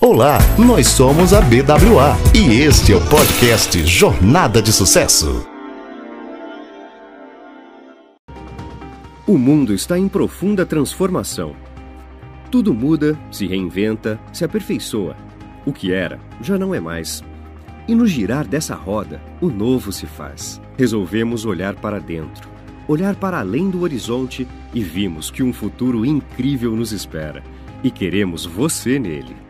Olá, nós somos a BWA e este é o podcast Jornada de Sucesso. O mundo está em profunda transformação. Tudo muda, se reinventa, se aperfeiçoa. O que era já não é mais. E no girar dessa roda, o novo se faz. Resolvemos olhar para dentro, olhar para além do horizonte e vimos que um futuro incrível nos espera. E queremos você nele.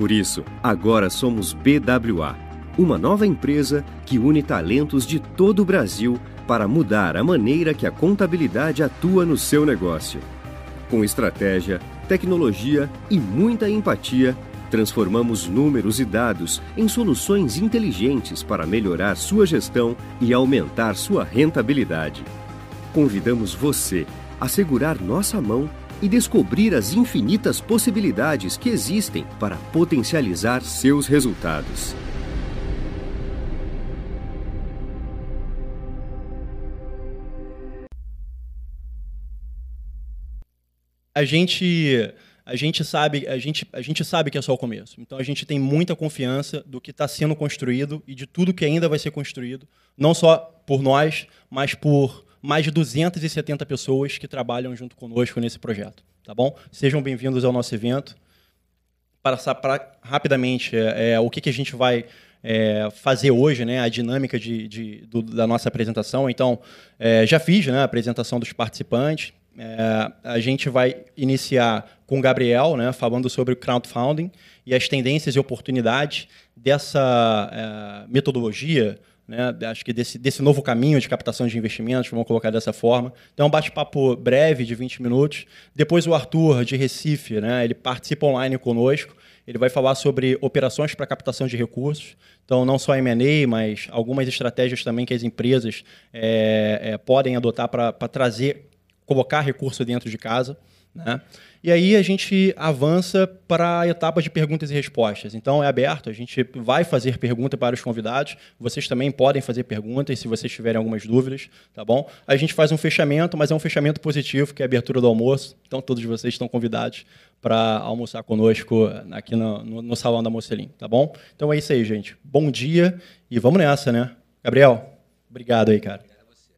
Por isso, agora somos BWA, uma nova empresa que une talentos de todo o Brasil para mudar a maneira que a contabilidade atua no seu negócio. Com estratégia, tecnologia e muita empatia, transformamos números e dados em soluções inteligentes para melhorar sua gestão e aumentar sua rentabilidade. Convidamos você a segurar nossa mão e descobrir as infinitas possibilidades que existem para potencializar seus resultados. A gente a gente sabe a gente, a gente sabe que é só o começo. Então a gente tem muita confiança do que está sendo construído e de tudo que ainda vai ser construído, não só por nós, mas por mais de 270 pessoas que trabalham junto conosco nesse projeto. Tá bom? Sejam bem-vindos ao nosso evento. Para passar rapidamente é, é, o que, que a gente vai é, fazer hoje, né, a dinâmica de, de do, da nossa apresentação. Então, é, já fiz né, a apresentação dos participantes. É, a gente vai iniciar com o Gabriel, né, falando sobre o crowdfunding e as tendências e oportunidades dessa é, metodologia né, acho que desse, desse novo caminho de captação de investimentos, vamos colocar dessa forma. Então, é um bate-papo breve, de 20 minutos. Depois, o Arthur, de Recife, né, ele participa online conosco. Ele vai falar sobre operações para captação de recursos. Então, não só M&A, mas algumas estratégias também que as empresas é, é, podem adotar para trazer, colocar recurso dentro de casa. Né? E aí a gente avança para a etapa de perguntas e respostas. Então é aberto, a gente vai fazer pergunta para os convidados. Vocês também podem fazer perguntas se vocês tiverem algumas dúvidas, tá bom? A gente faz um fechamento, mas é um fechamento positivo, que é a abertura do almoço. Então todos vocês estão convidados para almoçar conosco aqui no, no, no, salão da Mocelim, tá bom? Então é isso aí, gente. Bom dia e vamos nessa, né? Gabriel, obrigado aí, cara. Obrigado a você.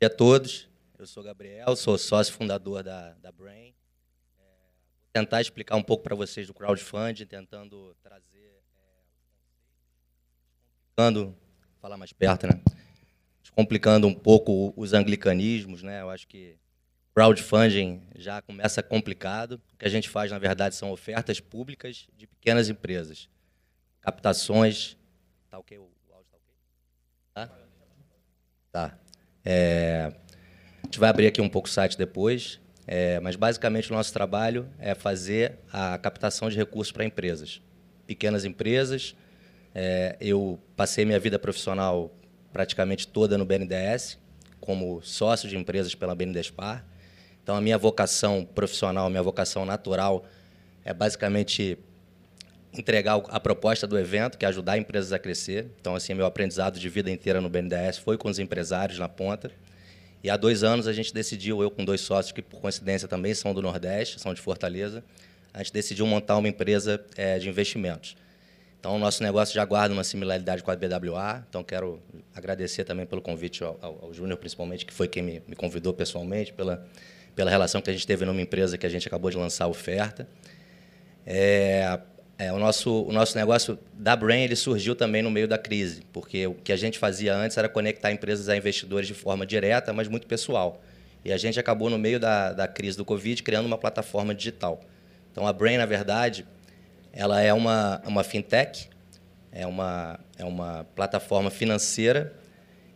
Dia a todos. Eu sou Gabriel, sou sócio fundador da, da Brain. É, vou tentar explicar um pouco para vocês do crowdfunding, tentando trazer. É, falar mais perto, né? Complicando um pouco os anglicanismos, né? Eu acho que crowdfunding já começa complicado. O que a gente faz, na verdade, são ofertas públicas de pequenas empresas. Captações. Tá ok? O áudio tá ok? Tá? Tá. É, gente vai abrir aqui um pouco o site depois, é, mas basicamente o nosso trabalho é fazer a captação de recursos para empresas, pequenas empresas. É, eu passei minha vida profissional praticamente toda no BNDES, como sócio de empresas pela BNDESPAR. Então, a minha vocação profissional, minha vocação natural é basicamente entregar a proposta do evento, que é ajudar empresas a crescer. Então, assim, meu aprendizado de vida inteira no BNDES foi com os empresários na ponta. E há dois anos a gente decidiu, eu com dois sócios que por coincidência também são do Nordeste, são de Fortaleza, a gente decidiu montar uma empresa é, de investimentos. Então, o nosso negócio já guarda uma similaridade com a BWA. Então, quero agradecer também pelo convite ao, ao, ao Júnior, principalmente, que foi quem me, me, convidou pessoalmente, pela, pela relação que a gente teve numa empresa que a gente acabou de lançar a oferta. É, é, o, nosso, o nosso negócio da Brain ele surgiu também no meio da crise, porque o que a gente fazia antes era conectar empresas a investidores de forma direta, mas muito pessoal. E a gente acabou, no meio da, da crise do Covid, criando uma plataforma digital. Então, a Brain, na verdade, ela é uma, uma fintech, é uma, é uma plataforma financeira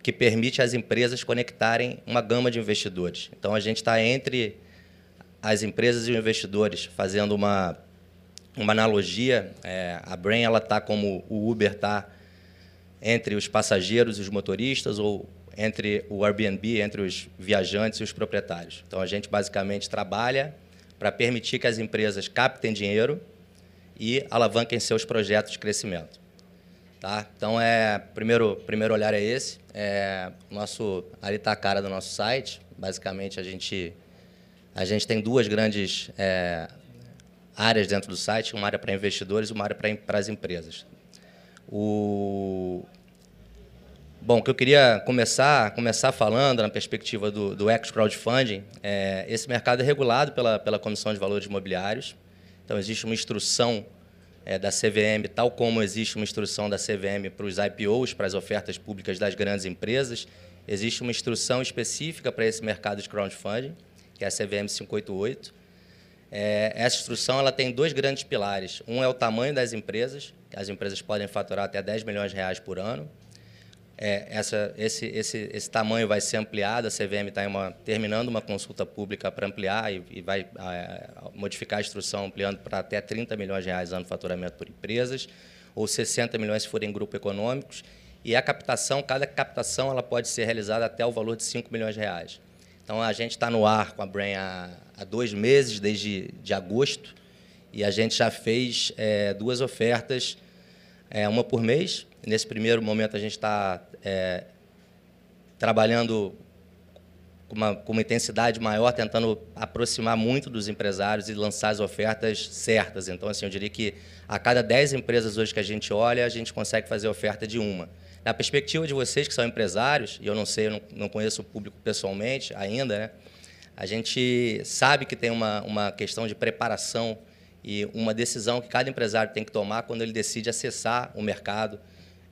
que permite às empresas conectarem uma gama de investidores. Então, a gente está entre as empresas e os investidores, fazendo uma uma analogia, é, a Brain ela está como o Uber está entre os passageiros e os motoristas ou entre o Airbnb, entre os viajantes e os proprietários. Então a gente basicamente trabalha para permitir que as empresas captem dinheiro e alavanquem seus projetos de crescimento. Tá? Então é primeiro primeiro olhar é esse. É, nosso ali está a cara do nosso site. Basicamente a gente a gente tem duas grandes é, áreas dentro do site, uma área para investidores uma área para as empresas. O... Bom, o que eu queria começar, começar falando na perspectiva do, do equity crowdfunding, é, esse mercado é regulado pela, pela Comissão de Valores Imobiliários, então existe uma instrução é, da CVM, tal como existe uma instrução da CVM para os IPOs, para as ofertas públicas das grandes empresas, existe uma instrução específica para esse mercado de crowdfunding, que é a CVM 588. É, essa instrução ela tem dois grandes pilares. Um é o tamanho das empresas, as empresas podem faturar até 10 milhões de reais por ano. É, essa, esse, esse, esse tamanho vai ser ampliado, a CVM está terminando uma consulta pública para ampliar e, e vai modificar a instrução, ampliando para até 30 milhões de reais ano faturamento por empresas, ou 60 milhões se forem grupos econômicos. E a captação, cada captação ela pode ser realizada até o valor de 5 milhões de reais. Então, a gente está no ar com a Brain há, há, dois meses, desde de agosto, e a gente já fez é, duas ofertas, é, uma por mês. Nesse primeiro momento, a gente está é, trabalhando com uma, com uma, intensidade maior, tentando aproximar muito dos empresários e lançar as ofertas certas. Então, assim, eu diria que a cada 10 empresas hoje que a gente olha, a gente consegue fazer oferta de uma. Na perspectiva de vocês que são empresários, e eu não sei, eu não, não conheço o público pessoalmente ainda, né? a gente sabe que tem uma, uma questão de preparação e uma decisão que cada empresário tem que tomar quando ele decide acessar o mercado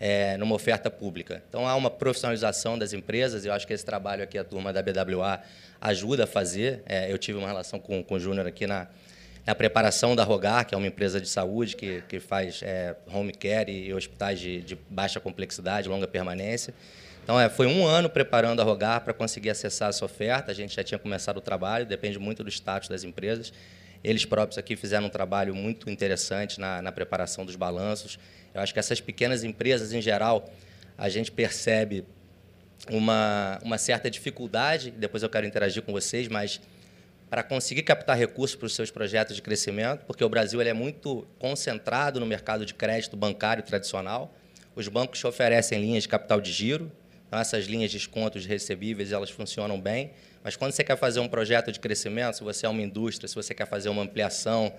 é, numa oferta pública. Então, há uma profissionalização das empresas, e eu acho que esse trabalho aqui, a turma da BWA, ajuda a fazer. É, eu tive uma relação com, com o Júnior aqui na, é a preparação da Rogar, que é uma empresa de saúde que, que faz é, home care e hospitais de, de, baixa complexidade, longa permanência. Então, é, foi um ano preparando a Rogar para conseguir acessar essa oferta. A gente já tinha começado o trabalho, depende muito do status das empresas. Eles próprios aqui fizeram um trabalho muito interessante na, na preparação dos balanços. Eu acho que essas pequenas empresas, em geral, a gente percebe uma, uma certa dificuldade, depois eu quero interagir com vocês, mas para conseguir captar recursos para os seus projetos de crescimento, porque o Brasil ele é muito concentrado no mercado de crédito bancário tradicional. Os bancos oferecem linhas de capital de giro, então essas linhas de descontos recebíveis elas funcionam bem, mas quando você quer fazer um projeto de crescimento, se você é uma indústria, se você quer fazer uma ampliação,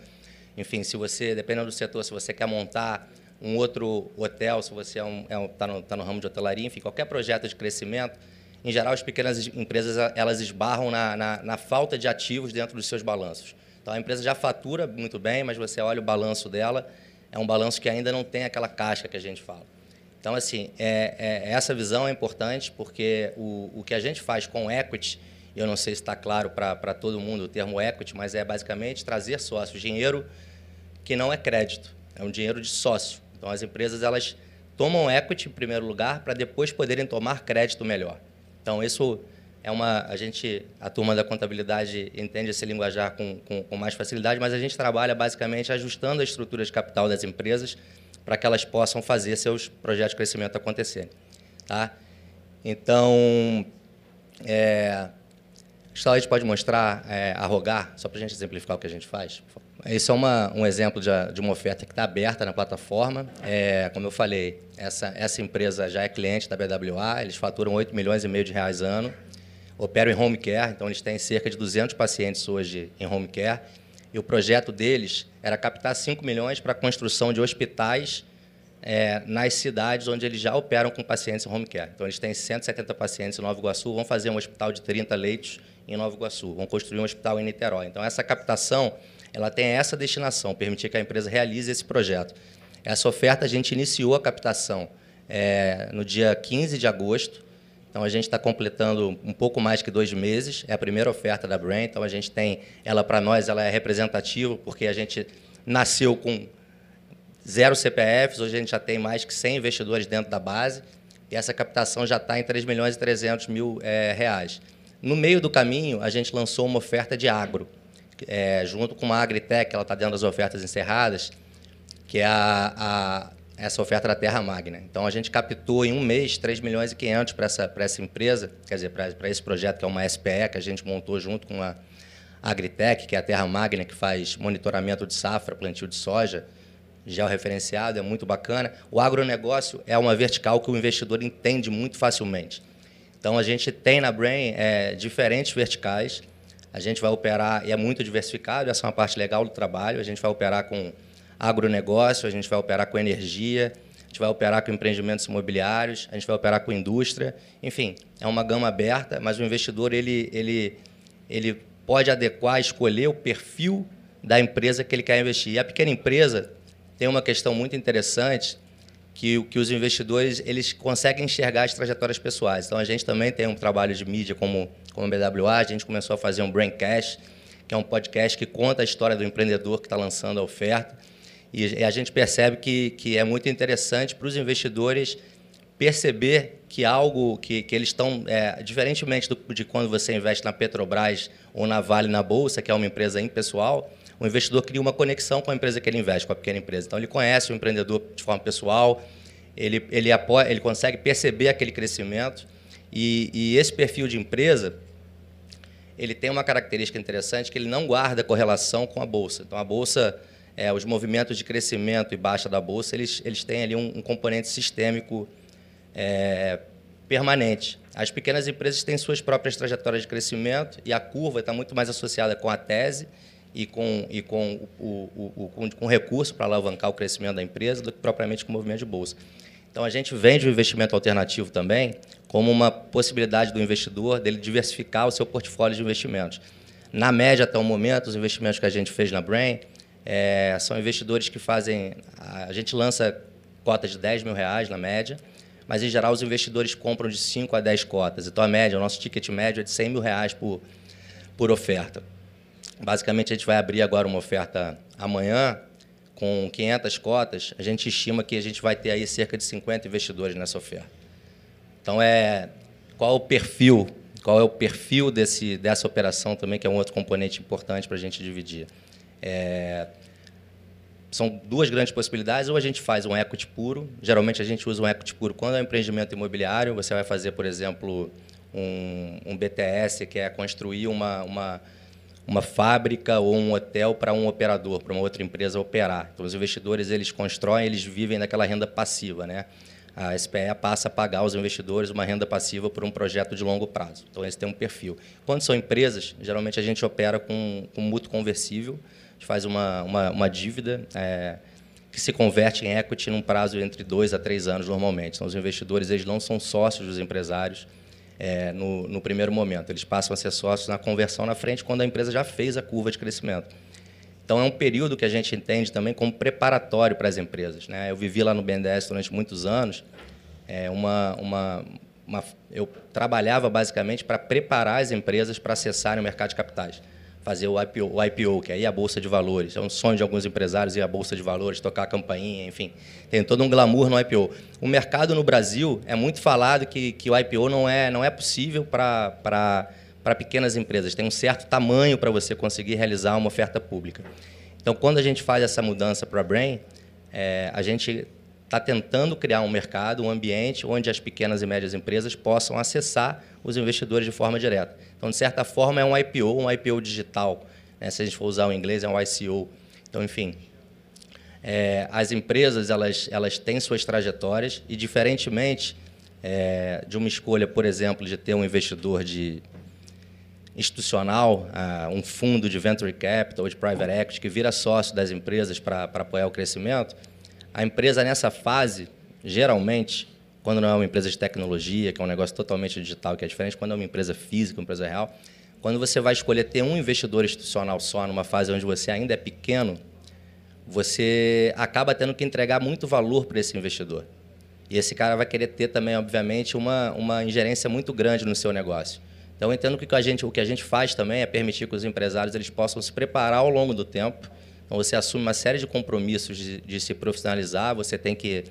enfim, se você, dependendo do setor, se você quer montar um outro hotel, se você está é um, é um, tá no, tá no ramo de hotelaria, enfim, qualquer projeto de crescimento, em geral, as pequenas empresas elas esbarram na, na, na, falta de ativos dentro dos seus balanços. Então, a empresa já fatura muito bem, mas você olha o balanço dela, é um balanço que ainda não tem aquela caixa que a gente fala. Então, assim, é, é essa visão é importante, porque o, o que a gente faz com equity, eu não sei se está claro para todo mundo o termo equity, mas é basicamente trazer sócios, dinheiro que não é crédito, é um dinheiro de sócio. Então, as empresas elas tomam equity em primeiro lugar para depois poderem tomar crédito melhor. Então, isso é uma. A gente, a turma da contabilidade entende esse linguajar com, com, com mais facilidade, mas a gente trabalha basicamente ajustando a estrutura de capital das empresas para que elas possam fazer seus projetos de crescimento acontecerem. Tá? Então, é, a gente pode mostrar é, a Rogar, só para a gente exemplificar o que a gente faz? Esse é uma, um exemplo de, de, uma oferta que está aberta na plataforma. É, como eu falei, essa, essa empresa já é cliente da BWA, eles faturam 8 milhões e meio de reais ano, operam em home care, então eles têm cerca de 200 pacientes hoje em home care, e o projeto deles era captar 5 milhões para a construção de hospitais é, nas cidades onde eles já operam com pacientes em home care. Então, eles têm 170 pacientes em Nova Iguaçu, vão fazer um hospital de 30 leitos em Nova Iguaçu, vão construir um hospital em Niterói. Então, essa captação ela tem essa destinação, permitir que a empresa realize esse projeto. Essa oferta a gente iniciou a captação é, no dia 15 de agosto, então a gente está completando um pouco mais que dois meses. É a primeira oferta da Brain, então a gente tem ela para nós, ela é representativa porque a gente nasceu com zero CPFs, hoje a gente já tem mais que 100 investidores dentro da base e essa captação já está em 3 milhões e 300 mil é, reais. No meio do caminho, a gente lançou uma oferta de agro é, junto com a Agritech, ela está dentro das ofertas encerradas, que é a, a, essa oferta da Terra Magna. Então, a gente captou em um mês 3 milhões e 500 para essa, essa empresa, quer dizer, para esse projeto que é uma SPE, que a gente montou junto com a Agritech, que é a Terra Magna, que faz monitoramento de safra, plantio de soja, georreferenciado, é muito bacana. O agronegócio é uma vertical que o investidor entende muito facilmente. Então, a gente tem na Brain é, diferentes verticais, A gente vai operar, e é muito diversificado, essa é uma parte legal do trabalho, a gente vai operar com agronegócio, a gente vai operar com energia, a gente vai operar com empreendimentos imobiliários, a gente vai operar com indústria, enfim, é uma gama aberta, mas o investidor ele, ele, ele pode adequar, escolher o perfil da empresa que ele quer investir. E a pequena empresa tem uma questão muito interessante que, que os investidores eles conseguem enxergar as trajetórias pessoais. Então a gente também tem um trabalho de mídia como como a BWA, a gente começou a fazer um Braincast, que é um podcast que conta a história do empreendedor que está lançando a oferta. E a gente percebe que, que é muito interessante para os investidores perceber que algo que, que eles estão, é, diferentemente do, de quando você investe na Petrobras ou na Vale na Bolsa, que é uma empresa impessoal, o investidor cria uma conexão com a empresa que ele investe, com a pequena empresa. Então, ele conhece o empreendedor de forma pessoal, ele, ele, apoia, ele consegue perceber aquele crescimento. E, e esse perfil de empresa, ele tem uma característica interessante que ele não guarda correlação com a bolsa. Então, a bolsa, é, os movimentos de crescimento e baixa da bolsa, eles, eles têm ali um, um componente sistêmico é, permanente. As pequenas empresas têm suas próprias trajetórias de crescimento e a curva está muito mais associada com a tese e com, e com o, o, o com, com recurso para alavancar o crescimento da empresa do que propriamente com o movimento de bolsa. Então, a gente vende o investimento alternativo também como uma possibilidade do investidor dele diversificar o seu portfólio de investimentos. Na média, até o momento, os investimentos que a gente fez na Brain é, são investidores que fazem... A gente lança cotas de 10 mil reais na média, mas, em geral, os investidores compram de 5 a 10 cotas. Então, a média, o nosso ticket médio é de 100 mil reais por, por oferta. Basicamente, a gente vai abrir agora uma oferta amanhã, com 500 cotas, a gente estima que a gente vai ter aí cerca de 50 investidores nessa oferta. Então, é, qual é o perfil? Qual é o perfil desse, dessa operação também, que é um outro componente importante para a gente dividir? É, são duas grandes possibilidades. Ou a gente faz um equity puro. Geralmente a gente usa um equity puro quando é um empreendimento imobiliário. Você vai fazer, por exemplo, um, um BTS, que é construir uma, uma uma fábrica ou um hotel para um operador, para uma outra empresa operar. Então, os investidores eles constroem, eles vivem daquela renda passiva, né? A SPE passa a pagar aos investidores uma renda passiva por um projeto de longo prazo. Então, esse tem um perfil. Quando são empresas, geralmente a gente opera com, com mútuo conversível, a gente faz uma, uma, uma dívida é, que se converte em equity num prazo entre dois a três anos, normalmente. Então, os investidores eles não são sócios dos empresários, é, no, no, primeiro momento. Eles passam a ser sócios na conversão na frente quando a empresa já fez a curva de crescimento. Então, é um período que a gente entende também como preparatório para as empresas. Né? Eu vivi lá no BNDES durante muitos anos. É, uma, uma, uma, eu trabalhava basicamente para preparar as empresas para acessarem o mercado de capitais fazer o IPO, o IPO, que é aí a bolsa de valores. É um sonho de alguns empresários ir à bolsa de valores, tocar a campainha, enfim. Tem todo um glamour no IPO. O mercado no Brasil é muito falado que, que o IPO não é, não é possível para para pequenas empresas. Tem um certo tamanho para você conseguir realizar uma oferta pública. Então, quando a gente faz essa mudança para a Brain, é, a gente está tentando criar um mercado, um ambiente onde as pequenas e médias empresas possam acessar os investidores de forma direta. Então, de certa forma, é um IPO, um IPO digital. Né? Se a gente for usar o inglês, é um ICO. Então, enfim, é, as empresas elas, elas têm suas trajetórias e, diferentemente é, de uma escolha, por exemplo, de ter um investidor de institucional, uh, um fundo de venture capital ou de private equity que vira sócio das empresas para apoiar o crescimento, a empresa nessa fase, geralmente, quando não é uma empresa de tecnologia, que é um negócio totalmente digital, que é diferente, quando é uma empresa física, uma empresa real, quando você vai escolher ter um investidor institucional só numa fase onde você ainda é pequeno, você acaba tendo que entregar muito valor para esse investidor. E esse cara vai querer ter também, obviamente, uma, uma ingerência muito grande no seu negócio. Então, entendo que a gente, o que a gente faz também é permitir que os empresários eles possam se preparar ao longo do tempo. Então, você assume uma série de compromissos de, de se profissionalizar, você tem que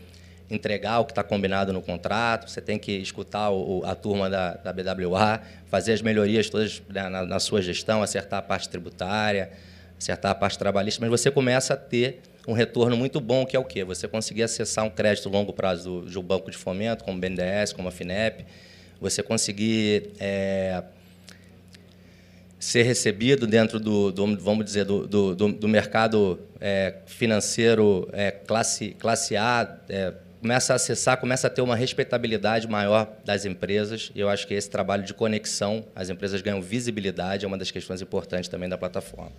entregar o que está combinado no contrato, você tem que escutar o, a turma da, da BWA, fazer as melhorias todas né, na, na, sua gestão, acertar a parte tributária, acertar a parte trabalhista, mas você começa a ter um retorno muito bom, que é o quê? Você conseguir acessar um crédito longo prazo do, do banco de fomento, como o BNDES, como a FINEP, você conseguir é, ser recebido dentro do, do vamos dizer, do, do, do mercado é, financeiro é, classe, classe A, é, começa a acessar, começa a ter uma respeitabilidade maior das empresas. E eu acho que esse trabalho de conexão, as empresas ganham visibilidade, é uma das questões importantes também da plataforma.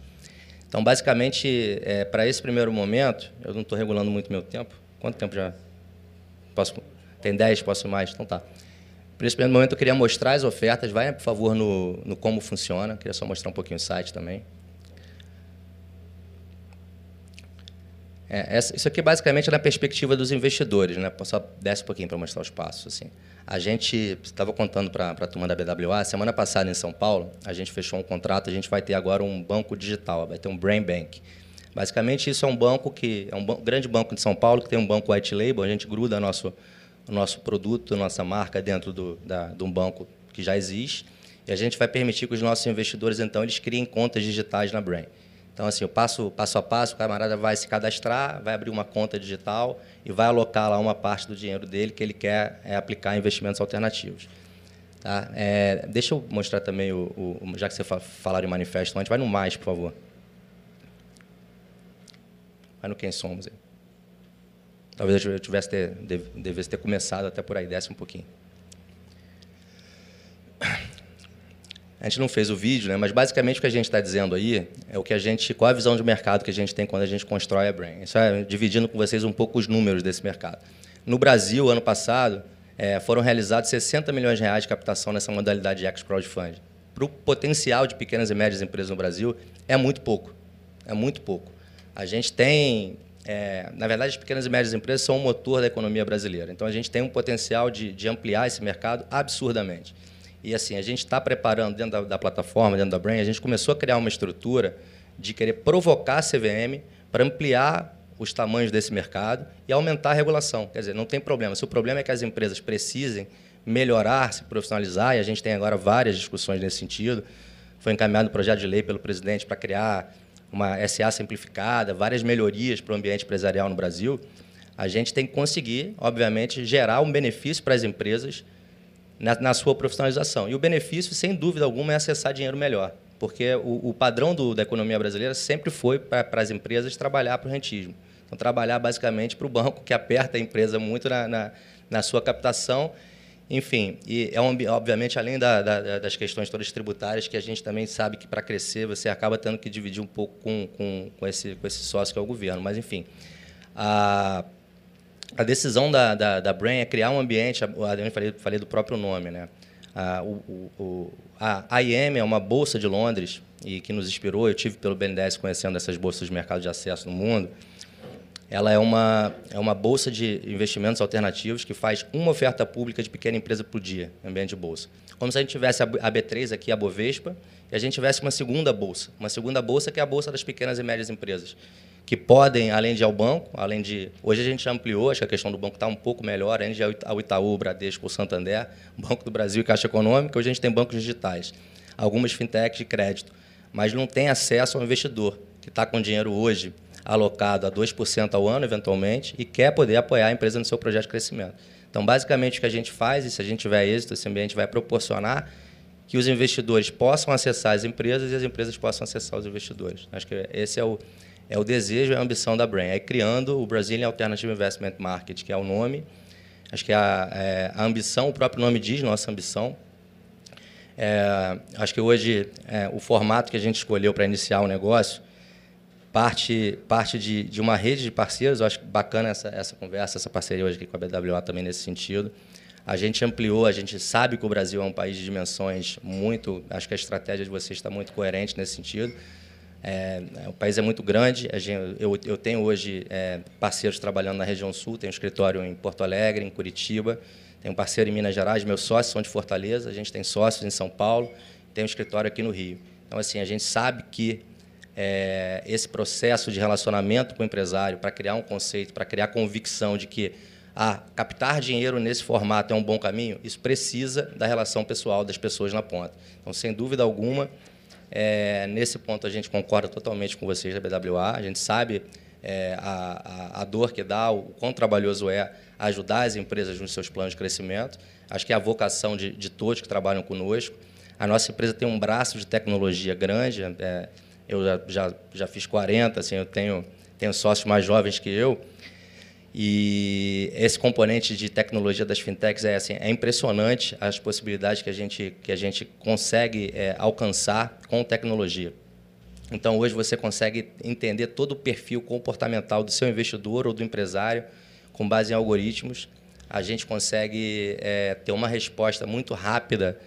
Então, basicamente, é, para esse primeiro momento, eu não estou regulando muito meu tempo. Quanto tempo já? Posso? Tem 10, posso mais? Então tá. Para esse primeiro momento, eu queria mostrar as ofertas. Vai, por favor, no, no como funciona. Queria só mostrar um pouquinho o site também. É, essa, isso aqui basicamente é na perspectiva dos investidores, né? Só desce um pouquinho para mostrar os passos. Assim. A gente estava contando para a turma da BWA, semana passada em São Paulo, a gente fechou um contrato, a gente vai ter agora um banco digital, vai ter um Brain Bank. Basicamente, isso é um banco que é um grande banco de São Paulo, que tem um banco white label, a gente gruda nosso, o nosso produto, nossa marca dentro do, da, de um banco que já existe, e a gente vai permitir que os nossos investidores, então, eles criem contas digitais na Brain. Então, assim, o passo, passo a passo, o camarada vai se cadastrar, vai abrir uma conta digital e vai alocar lá uma parte do dinheiro dele que ele quer é, aplicar em investimentos alternativos. Tá? É, deixa eu mostrar também, o, o, já que você falaram em manifesto antes, vai no mais, por favor. Vai no quem somos. Aí. Talvez eu tivesse ter, devesse ter começado até por aí, desce um pouquinho. A gente não fez o vídeo, né? mas basicamente o que a gente está dizendo aí é o que a gente, qual a visão de mercado que a gente tem quando a gente constrói a Brain. Isso é dividindo com vocês um pouco os números desse mercado. No Brasil, ano passado, é, foram realizados 60 milhões de reais de captação nessa modalidade de ex-crowdfunding. Para o potencial de pequenas e médias empresas no Brasil, é muito pouco. É muito pouco. A gente tem, é, na verdade, as pequenas e médias empresas são o motor da economia brasileira. Então, a gente tem um potencial de, de ampliar esse mercado absurdamente. E assim, a gente está preparando dentro da, da, plataforma, dentro da Brain, a gente começou a criar uma estrutura de querer provocar a CVM para ampliar os tamanhos desse mercado e aumentar a regulação. Quer dizer, não tem problema. Se o problema é que as empresas precisem melhorar, se profissionalizar, e a gente tem agora várias discussões nesse sentido, foi encaminhado um projeto de lei pelo presidente para criar uma SA simplificada, várias melhorias para o ambiente empresarial no Brasil, a gente tem que conseguir, obviamente, gerar um benefício para as empresas na, na, sua profissionalização. E o benefício, sem dúvida alguma, é acessar dinheiro melhor, porque o, o padrão do, da economia brasileira sempre foi para as empresas trabalhar para o rentismo. Então, trabalhar basicamente para o banco, que aperta a empresa muito na, na, na sua captação. Enfim, e é um, obviamente, além da, da, das questões todas tributárias, que a gente também sabe que para crescer você acaba tendo que dividir um pouco com, com, com, esse, com esse sócio que é o governo. Mas, enfim, a, a decisão da, da, da Brain é criar um ambiente, Adriano falei, falei do próprio nome, né? A, o, o, a IEM é uma bolsa de Londres e que nos inspirou. Eu tive pelo BNDES conhecendo essas bolsas de mercado de acesso no mundo. Ela é uma, é uma bolsa de investimentos alternativos que faz uma oferta pública de pequena empresa por dia, ambiente de bolsa. Como se a gente tivesse a B3 aqui, a Bovespa, e a gente tivesse uma segunda bolsa. Uma segunda bolsa que é a bolsa das pequenas e médias empresas que podem, além de ao banco, além de. Hoje a gente já ampliou, acho que a questão do banco está um pouco melhor, além de ao Itaú, Bradesco, Santander, Banco do Brasil e Caixa Econômica, hoje a gente tem bancos digitais, algumas fintechs de crédito, mas não tem acesso ao investidor, que está com dinheiro hoje alocado a 2% ao ano, eventualmente, e quer poder apoiar a empresa no seu projeto de crescimento. Então, basicamente, o que a gente faz, e se a gente tiver êxito, esse ambiente vai proporcionar que os investidores possam acessar as empresas e as empresas possam acessar os investidores. Acho que esse é o, é o desejo e a ambição da Brain. É criando o Brazilian Alternative Investment Market, que é o nome. Acho que a, é, a ambição, o próprio nome diz, nossa ambição. É, acho que hoje é, o formato que a gente escolheu para iniciar o negócio parte, parte de, de uma rede de parceiros. Eu acho bacana essa, essa conversa, essa parceria hoje aqui com a BWA também nesse sentido. A gente ampliou, a gente sabe que o Brasil é um país de dimensões muito. Acho que a estratégia de vocês está muito coerente nesse sentido. É, o país é muito grande. Gente, eu, eu, tenho hoje é, parceiros trabalhando na região sul, tenho um escritório em Porto Alegre, em Curitiba, tenho um parceiro em Minas Gerais, meus sócios são de Fortaleza, a gente tem sócios em São Paulo, tem um escritório aqui no Rio. Então, assim, a gente sabe que é, esse processo de relacionamento com o empresário, para criar um conceito, para criar convicção de que ah, captar dinheiro nesse formato é um bom caminho, isso precisa da relação pessoal das pessoas na ponta. Então, sem dúvida alguma, é, nesse ponto, a gente concorda totalmente com vocês da BWA. A gente sabe é, a, a, dor que dá, o quão trabalhoso é ajudar as empresas nos seus planos de crescimento. Acho que é a vocação de, de todos que trabalham conosco. A nossa empresa tem um braço de tecnologia grande. É, eu já, já, já fiz 40, assim, eu tenho, tenho sócios mais jovens que eu. E esse componente de tecnologia das fintechs é, assim, é impressionante as possibilidades que a gente, que a gente consegue é, alcançar com tecnologia. Então, hoje você consegue entender todo o perfil comportamental do seu investidor ou do empresário com base em algoritmos. A gente consegue é, ter uma resposta muito rápida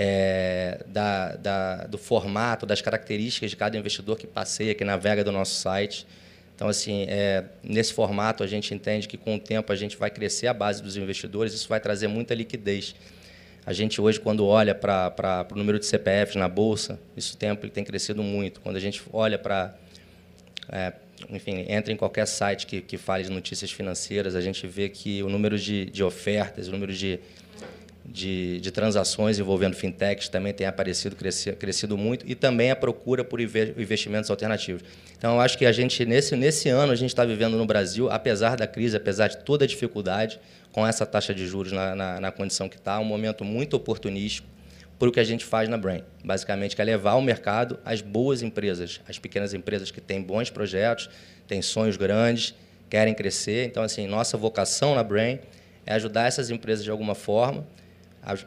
é, da, da, do formato, das características de cada investidor que passeia, que navega do nosso site. Então, assim, é, nesse formato, a gente entende que com o tempo a gente vai crescer a base dos investidores, isso vai trazer muita liquidez. A gente hoje, quando olha para o número de CPFs na Bolsa, isso tem, tem crescido muito. Quando a gente olha para... É, enfim, entra em qualquer site que, que fale de notícias financeiras, a gente vê que o número de, de ofertas, o número de, de, de, transações envolvendo fintechs também tem aparecido, crescido, muito, e também a procura por investimentos alternativos. Então, eu acho que a gente, nesse, nesse ano, a gente está vivendo no Brasil, apesar da crise, apesar de toda a dificuldade, com essa taxa de juros na, na, na condição que está, um momento muito oportunístico para o que a gente faz na Brain. Basicamente, que é levar ao mercado as boas empresas, as pequenas empresas que têm bons projetos, têm sonhos grandes, querem crescer. Então, assim, nossa vocação na Brain é ajudar essas empresas de alguma forma,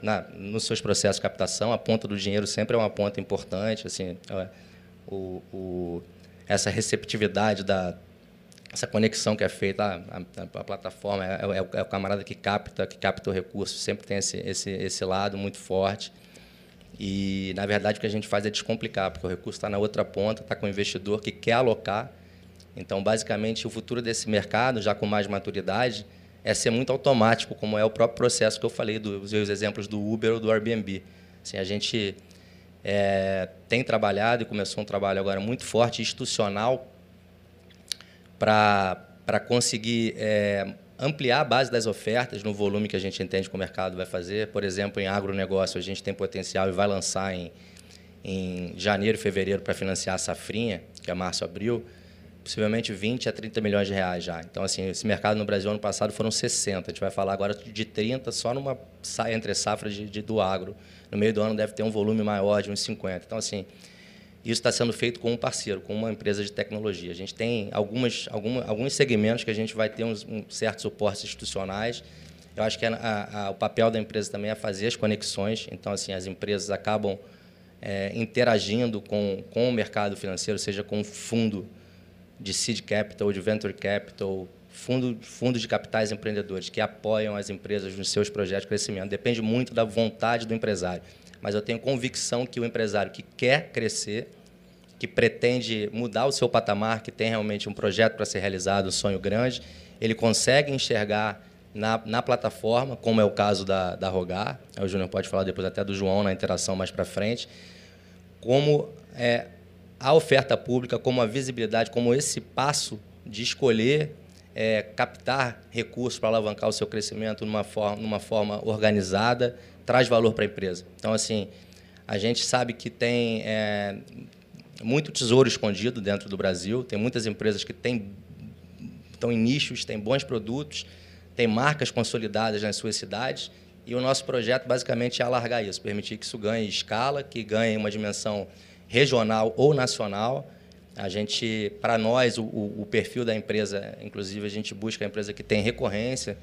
na, nos seus processos de captação. A ponta do dinheiro sempre é uma ponta importante. Assim, é, o, o, essa receptividade da essa conexão que é feita a, a, a plataforma é, é, é, o camarada que capta que capta o recurso sempre tem esse, esse, esse lado muito forte e na verdade o que a gente faz é descomplicar porque o recurso está na outra ponta está com o investidor que quer alocar então basicamente o futuro desse mercado já com mais maturidade é ser muito automático, como é o próprio processo que eu falei dos exemplos do Uber ou do Airbnb. Assim, a gente é, tem trabalhado e começou um trabalho agora muito forte, institucional, para conseguir é, ampliar a base das ofertas no volume que a gente entende que o mercado vai fazer. Por exemplo, em agronegócio, a gente tem potencial e vai lançar em, em janeiro, fevereiro, para financiar a safrinha, que é março-abril possivelmente 20 a 30 milhões de reais já. Então, assim, esse mercado no Brasil ano passado foram 60. A gente vai falar agora de 30 só numa entre safras de, de, do agro. No meio do ano deve ter um volume maior de uns 50. Então, assim, isso está sendo feito com um parceiro, com uma empresa de tecnologia. A gente tem algumas, alguma, alguns segmentos que a gente vai ter uns, um certos suportes institucionais. Eu acho que a, a, o papel da empresa também é fazer as conexões. Então, assim, as empresas acabam é, interagindo com, com o mercado financeiro, seja com o fundo de seed capital, de venture capital, fundo, fundos de capitais empreendedores que apoiam as empresas nos seus projetos de crescimento. Depende muito da vontade do empresário. Mas eu tenho convicção que o empresário que quer crescer, que pretende mudar o seu patamar, que tem realmente um projeto para ser realizado, um sonho grande, ele consegue enxergar na, na plataforma, como é o caso da, da Rogar, o Júnior pode falar depois até do João na interação mais para frente, como é, a oferta pública como a visibilidade, como esse passo de escolher é, captar recursos para alavancar o seu crescimento numa forma, numa forma organizada, traz valor para a empresa. Então, assim, a gente sabe que tem é, muito tesouro escondido dentro do Brasil, tem muitas empresas que têm, estão em nichos, têm bons produtos, têm marcas consolidadas nas suas cidades, e o nosso projeto basicamente é alargar isso, permitir que isso ganhe escala, que ganhe uma dimensão regional ou nacional. A gente, para nós, o, o, perfil da empresa, inclusive, a gente busca a empresa que tem recorrência,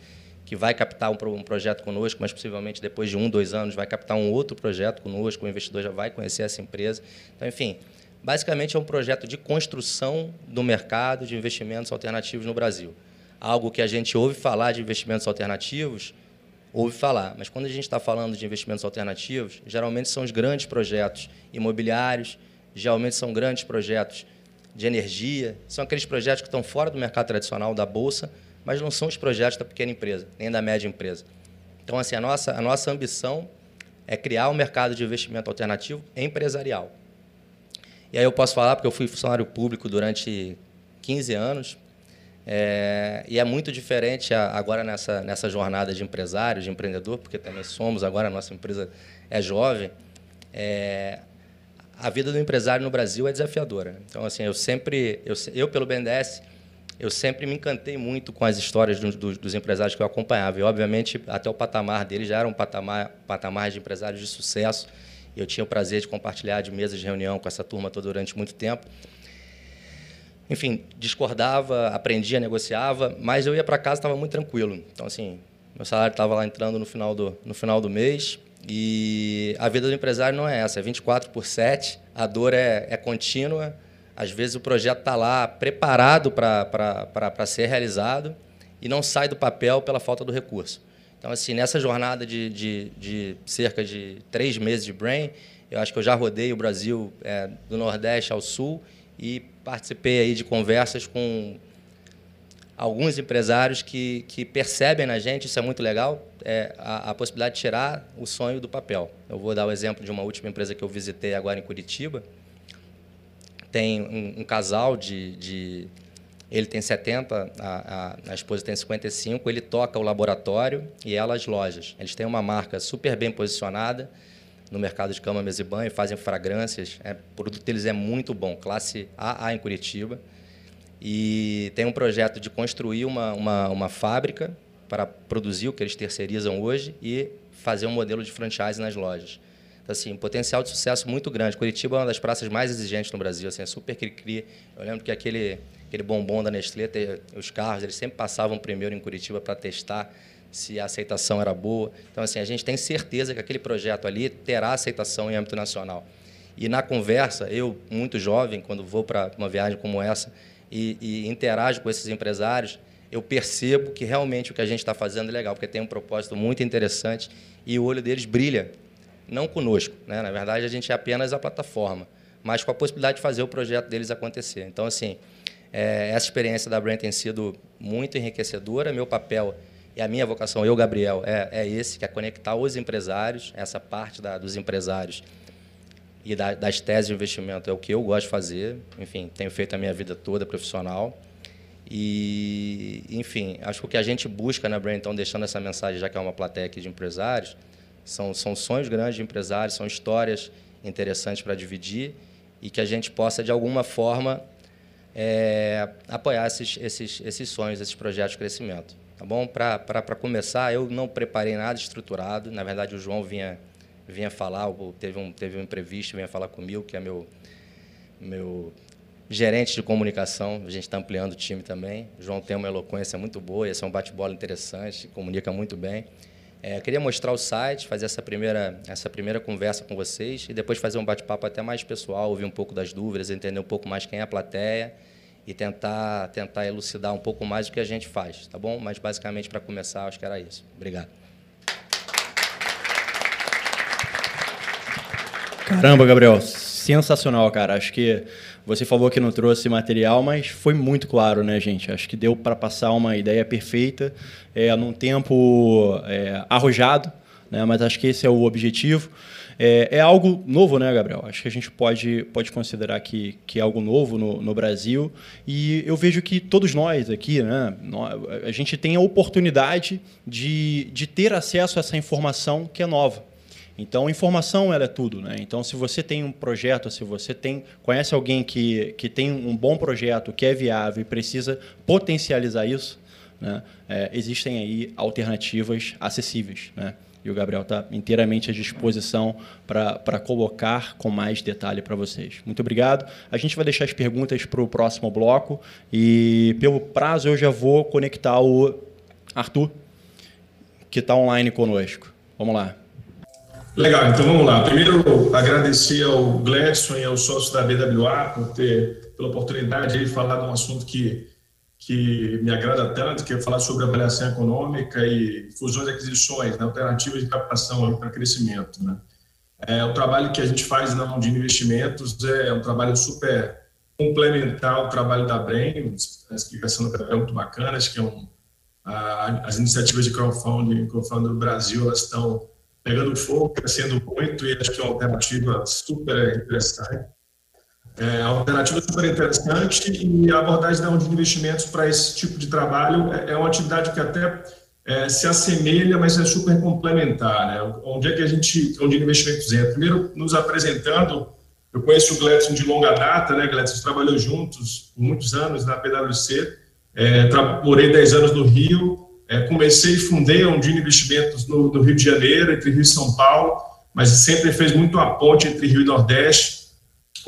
que vai captar um, um, projeto conosco, mas possivelmente depois de um, dois anos vai captar um outro projeto conosco, o investidor já vai conhecer essa empresa. Então, enfim, basicamente é um projeto de construção do mercado de investimentos alternativos no Brasil. Algo que a gente ouve falar de investimentos alternativos, ouve falar. Mas quando a gente está falando de investimentos alternativos, geralmente são os grandes projetos imobiliários, geralmente são grandes projetos de energia, são aqueles projetos que estão fora do mercado tradicional da bolsa, mas não são os projetos da pequena empresa, nem da média empresa. Então, assim, a nossa, a nossa ambição é criar um mercado de investimento alternativo empresarial. E aí eu posso falar, porque eu fui funcionário público durante 15 anos, é, e é muito diferente agora nessa, nessa jornada de empresário, de empreendedor, porque também somos, agora a nossa empresa é jovem. É, a vida do empresário no Brasil é desafiadora. Então, assim, eu sempre, eu, eu pelo BNDES, eu sempre me encantei muito com as histórias dos, empresários que eu acompanhava. E, obviamente, até o patamar deles já era um patamar, patamar de empresários de sucesso. Eu tinha o prazer de compartilhar de mesas de reunião com essa turma toda durante muito tempo. Enfim, discordava, aprendia, negociava, mas eu ia para casa estava muito tranquilo. Então, assim, meu salário estava lá entrando no final, do, no final do mês e a vida do empresário não é essa, é 24 por 7, a dor é, é contínua, às vezes o projeto está lá preparado para ser realizado e não sai do papel pela falta do recurso. Então, assim, nessa jornada de, de, de cerca de três meses de Brain, eu acho que eu já rodei o Brasil é, do Nordeste ao Sul e participei aí de conversas com alguns empresários que, que percebem na gente, isso é muito legal, é a, a, possibilidade de tirar o sonho do papel. Eu vou dar o exemplo de uma última empresa que eu visitei agora em Curitiba. Tem um, um casal de, de, Ele tem 70, a, a, a esposa tem 55, ele toca o laboratório e ela as lojas. Eles têm uma marca super bem posicionada, no mercado de cama, mesa e banho, fazem fragrâncias. É, o produto deles é muito bom, classe AA em Curitiba. E tem um projeto de construir uma, uma, uma fábrica para produzir o que eles terceirizam hoje e fazer um modelo de franchise nas lojas. Então, assim, um potencial de sucesso muito grande. Curitiba é uma das praças mais exigentes no Brasil, assim, é super cri-cri. Eu lembro que aquele, aquele bombom da Nestlé, os carros, eles sempre passavam primeiro em Curitiba para testar se a aceitação era boa. Então, assim, a gente tem certeza que aquele projeto ali terá aceitação em âmbito nacional. E na conversa, eu, muito jovem, quando vou para uma viagem como essa e, e interajo com esses empresários, eu percebo que realmente o que a gente está fazendo é legal, porque tem um propósito muito interessante e o olho deles brilha. Não conosco, né? na verdade, a gente é apenas a plataforma, mas com a possibilidade de fazer o projeto deles acontecer. Então, assim, é, essa experiência da Brand tem sido muito enriquecedora. Meu papel e a minha vocação, eu, Gabriel, é, é esse, que é conectar os empresários, essa parte da, dos empresários e da, das teses de investimento é o que eu gosto de fazer. Enfim, tenho feito a minha vida toda profissional. E, enfim, acho que o que a gente busca na Brain, então, deixando essa mensagem, já que é uma plateia aqui de empresários, são, são sonhos grandes de empresários, são histórias interessantes para dividir e que a gente possa, de alguma forma, é, apoiar esses, esses, esses sonhos, esses projetos de crescimento. Tá bom? Para começar, eu não preparei nada estruturado. Na verdade, o João vinha, vinha falar, teve um, teve um imprevisto, vinha falar comigo, que é meu, meu gerente de comunicação. A gente está ampliando o time também. O João tem uma eloquência muito boa, esse é um bate-bola interessante, comunica muito bem. É, queria mostrar o site, fazer essa primeira, essa primeira conversa com vocês e depois fazer um bate-papo até mais pessoal, ouvir um pouco das dúvidas, entender um pouco mais quem é a plateia e tentar, tentar elucidar um pouco mais o que a gente faz, tá bom? Mas basicamente para começar, acho que era isso. Obrigado. Caramba, Gabriel, sensacional, cara. Acho que você falou que não trouxe material, mas foi muito claro, né, gente? Acho que deu para passar uma ideia perfeita, é, num tempo é, arrojado, né? Mas acho que esse é o objetivo. É, é, algo novo, né, Gabriel? Acho que a gente pode, pode considerar que, que é algo novo no, no Brasil. E eu vejo que todos nós aqui, né, a gente tem a oportunidade de, de ter acesso a essa informação que é nova. Então, informação ela é tudo, né? Então, se você tem um projeto, se você tem conhece alguém que, que tem um bom projeto, que é viável e precisa potencializar isso, né? É, existem aí alternativas acessíveis, né? O Gabriel está inteiramente à disposição para colocar com mais detalhe para vocês. Muito obrigado. A gente vai deixar as perguntas para o próximo bloco. E pelo prazo eu já vou conectar o Arthur, que está online conosco. Vamos lá. Legal, então vamos lá. Primeiro, agradecer ao Gladson e ao sócio da BWA por ter pela oportunidade de falar de um assunto que que me agrada tanto, que é falar sobre avaliação econômica e fusões e aquisições, né, alternativas de captação para crescimento. Né. É, o trabalho que a gente faz na de investimentos é um trabalho super complementar ao trabalho da Brain, a explicação do papel é muito bacana, acho que é um, a, as iniciativas de crowdfunding, crowdfunding do Brasil, elas estão pegando fogo, crescendo muito, e acho que é uma alternativa super interessante. É alternativa super interessante e a abordagem da de investimentos para esse tipo de trabalho é, é uma atividade que até é, se assemelha, mas é super complementar. Né? Onde é que a gente, onde investimentos entra? Primeiro, nos apresentando, eu conheço o Gledson de longa data, né, gente trabalhou juntos por muitos anos na PwC, é, morei 10 anos no Rio, é, comecei e fundei a Undina Investimentos no, no Rio de Janeiro, entre Rio e São Paulo, mas sempre fez muito a ponte entre Rio e Nordeste,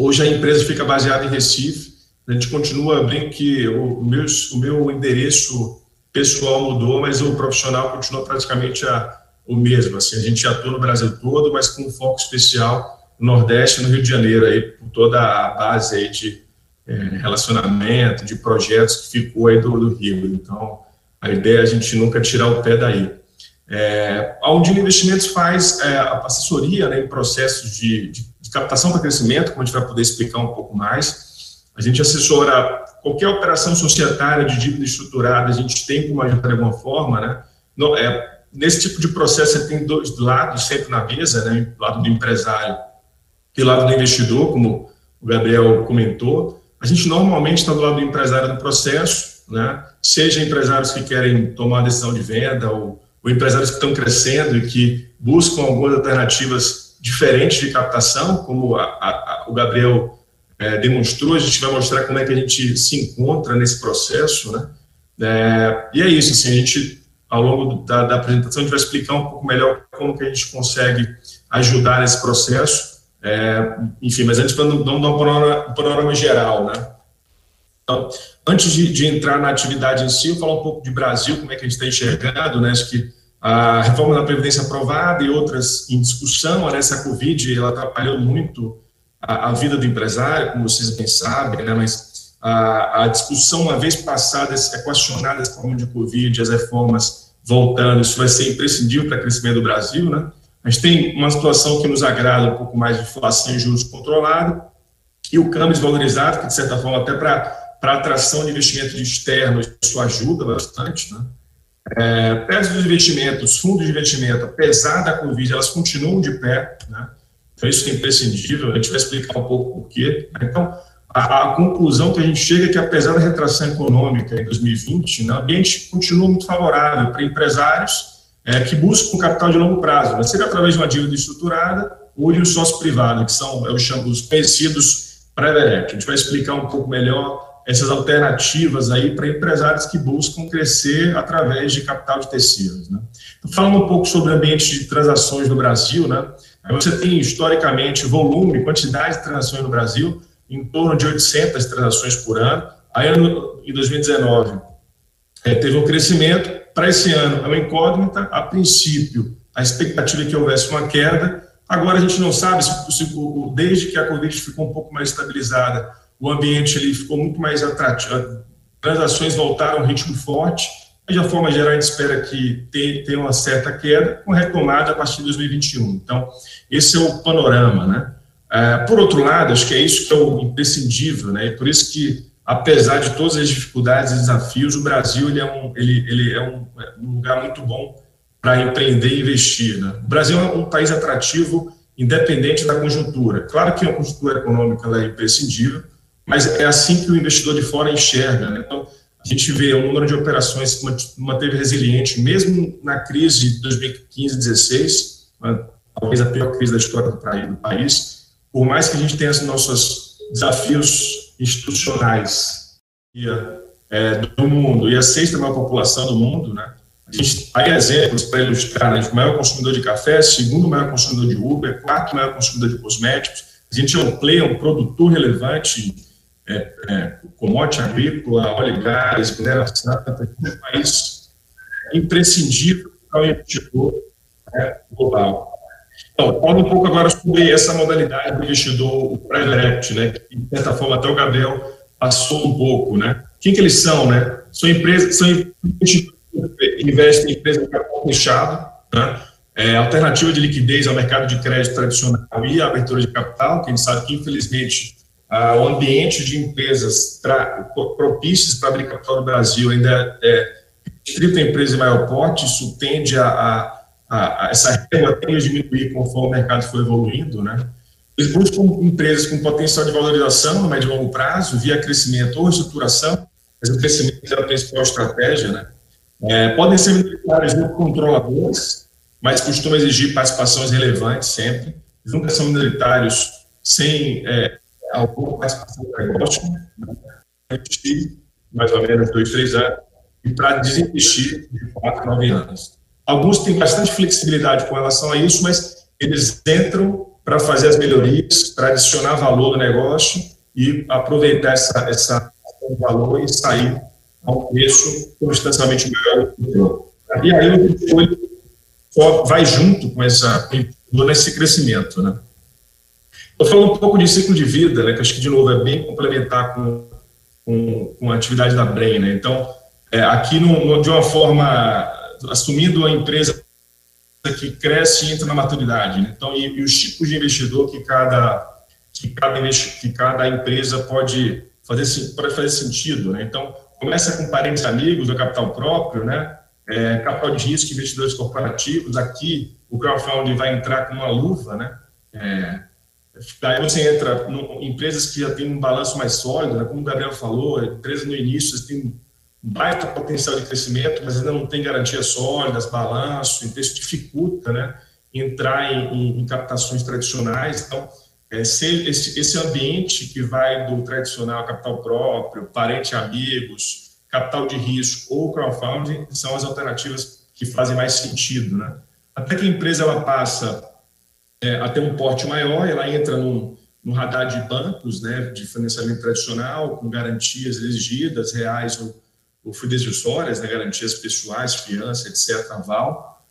Hoje a empresa fica baseada em Recife, A gente continua bem que o meu, o meu endereço pessoal mudou, mas o profissional continua praticamente a, o mesmo. Assim, a gente atua no Brasil todo, mas com um foco especial no Nordeste e no Rio de Janeiro, aí, por toda a base aí de é, relacionamento, de projetos que ficou aí do, do, Rio. Então, a ideia é a gente nunca tirar o pé daí. É, a Undina Investimentos faz é, assessoria né, em processos de, de, de captação para crescimento, como a gente vai poder explicar um pouco mais. A gente assessora qualquer operação societária de dívida estruturada, a gente tem como ajudar de alguma forma, né? No, é, nesse tipo de processo, você tem dois lados sempre na mesa, né? O lado do empresário e o lado do investidor, como o Gabriel comentou. A gente normalmente está do lado do empresário no processo, né? Seja empresários que querem tomar a decisão de venda ou, ou empresários que estão crescendo e que buscam algumas alternativas diferentes de captação, como a, a, o Gabriel é, demonstrou, a gente vai mostrar como é que a gente se encontra nesse processo, né? É, e é isso, assim, a gente, ao longo da, da, apresentação, a gente vai explicar um pouco melhor como que a gente consegue ajudar nesse processo, é, enfim, mas antes, não, dar um panorama, panorama, geral, né? Então, antes de, de, entrar na atividade em si, eu falar um pouco de Brasil, como é que a gente está enxergando, né? Acho que a reforma da Previdência aprovada e outras em discussão? Essa Covid, ela atrapalhou muito a, a, vida do empresário, como vocês bem sabem, né, mas a, a, discussão, uma vez passada, equacionada essa forma de Covid, as reformas voltando, isso vai ser imprescindível para o crescimento do Brasil, né? A gente tem uma situação que nos agrada um pouco mais de inflação e juros controlado e o câmbio desvalorizado, que de certa forma até para para atração de investimento externo, isso ajuda bastante, né? É, dos investimentos, fundos de investimento, apesar da Covid, elas continuam de pé, né? Então, isso é imprescindível, a gente vai explicar um pouco por quê. Então, a, a, conclusão que a gente chega é que, apesar da retração econômica em 2020, né, o ambiente continua muito favorável para empresários é, que buscam capital de longo prazo, mas seja através de uma dívida estruturada ou de um sócio privado, que são eu chamo, os conhecidos equity. A gente vai explicar um pouco melhor essas alternativas aí para empresários que buscam crescer através de capital de tecidos. Né? Então, falando um pouco sobre o ambiente de transações no Brasil, né? Você tem, historicamente, volume, quantidade de transações no Brasil, em torno de 800 transações por ano. Aí, em 2019, é, teve um crescimento. Para esse ano, é uma incógnita. A princípio, a expectativa é que houvesse uma queda. Agora, a gente não sabe se, se desde que a Covid ficou um pouco mais estabilizada, o ambiente ele ficou muito mais atrativo. Transações voltaram a um ritmo forte de uma forma geral, a gente espera que tenha uma certa queda, com retomada a partir de 2021. Então, esse é o panorama, né? É, por outro lado, acho que é isso que é o imprescindível, né? E por isso que, apesar de todas as dificuldades e desafios, o Brasil ele é um, ele, ele é um, é lugar muito bom para empreender e investir, né? O Brasil é um país atrativo, independente da conjuntura. Claro que a conjuntura econômica é imprescindível, mas é assim que o investidor de fora enxerga, né? Então, a gente vê o número de operações que manteve resiliente, mesmo na crise de 2015 2016, talvez a pior crise da história do país, por mais que a gente tenha os nossos desafios institucionais é, do mundo e a sexta maior população do mundo, né? A gente aí exemplos para ilustrar, né? o maior consumidor de café, segundo maior consumidor de Uber, quarto maior consumidor de cosméticos. A gente é um player, um produtor relevante é, é, commodity agrícola, óleo e gás, mineração, é um país imprescindível para o investidor né, global. Então, fala um pouco agora sobre essa modalidade do investidor, o private né, que, de certa forma, até o Gabriel passou um pouco, né? Quem que eles são, né? São empresas, são investidores que investem em empresas de capital fechado, né? É, alternativa de liquidez ao mercado de crédito tradicional e abertura de capital, que a gente sabe que, infelizmente, ah, o ambiente de empresas pra, propícios para abrir capital no Brasil ainda é restrito a empresas de maior porte, isso tende a, a, a essa régua tende a diminuir conforme o mercado for evoluindo, né? Eles buscam empresas com potencial de valorização no médio e longo prazo, via crescimento ou reestruturação, mas o crescimento é a principal estratégia, né? É, podem ser militares ou controladores, mas costumam exigir participações relevantes sempre. Eles nunca são minoritários sem é, alguma participação do negócio, investir mais ou menos dois, três anos, e para desinvestir de quatro, nove anos. Alguns têm bastante flexibilidade com relação a isso, mas eles entram para fazer as melhorias, para adicionar valor no negócio e aproveitar essa, essa valor e sair a um preço substancialmente maior do que o E aí o portfólio só vai junto com essa nesse crescimento, né? Eu falo um pouco de ciclo de vida, né, que acho que, de novo, é bem complementar com, com, com a atividade da Brain. Né? Então, é, aqui, no, no, de uma forma, assumindo a empresa que cresce e entra na maturidade. Né? Então, e, e, os tipos de investidor que cada, que cada, que cada empresa pode fazer, pode fazer sentido. Né? Então, começa com parentes amigos, o capital próprio, né? É, capital de risco, investidores corporativos. Aqui, o crowdfunding vai entrar com uma luva, né? É, Daí você entra em empresas que já têm um balanço mais sólido, né? como o Gabriel falou, empresas no início têm um baita potencial de crescimento, mas ainda não tem garantias sólidas, balanço, então isso dificulta né? entrar em, em, em captações tradicionais. Então, é, esse, esse ambiente que vai do tradicional capital próprio, parente amigos, capital de risco ou crowdfunding são as alternativas que fazem mais sentido. Né? Até que a empresa ela passa é, a ter um porte maior, ela entra no, radar de bancos né, de financiamento tradicional, com garantias exigidas, reais ou, ou fidejussórias, né, garantias pessoais, fiança, etc., aval.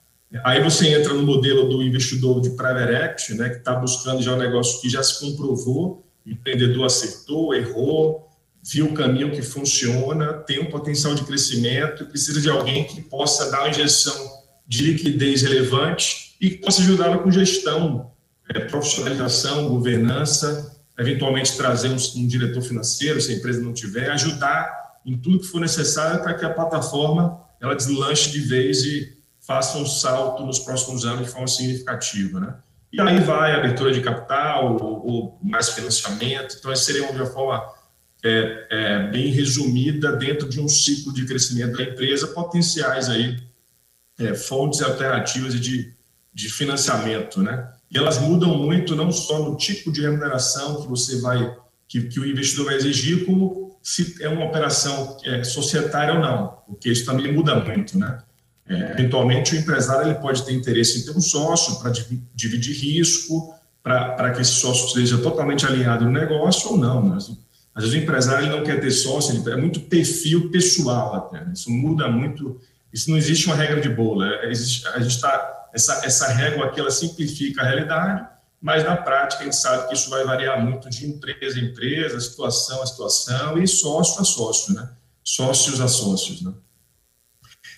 Aí você entra no modelo do investidor de private equity, né, que está buscando já um negócio que já se comprovou, empreendedor acertou, errou, viu o caminho que funciona, tem um potencial de crescimento, precisa de alguém que possa dar uma injeção de liquidez relevante e que possa ajudá-la com gestão, é, profissionalização, governança, eventualmente trazer um, um, diretor financeiro, se a empresa não tiver, ajudar em tudo que for necessário para que a plataforma ela deslanche de vez e faça um salto nos próximos anos de forma significativa, né? E aí vai abertura de capital, ou, ou mais financiamento. Então, essa seria uma forma é, é, bem resumida dentro de um ciclo de crescimento da empresa, potenciais aí é, fontes alternativas de, de financiamento, né? E elas mudam muito não só no tipo de remuneração que você vai, que, que o investidor vai exigir, como se é uma operação é, societária ou não, porque isso também muda muito, né? É, eventualmente o empresário ele pode ter interesse em ter um sócio para dividir risco, para que esse sócio esteja totalmente alinhado no negócio ou não. Mas, às vezes o empresário ele não quer ter sócio, ele é muito perfil pessoal até. Né? Isso muda muito isso não existe uma regra de bolo. É, a gente está essa, essa régua aqui ela simplifica a realidade, mas na prática a gente sabe que isso vai variar muito de empresa a empresa, situação a situação e sócio a sócio, né? Sócios a sócios, né?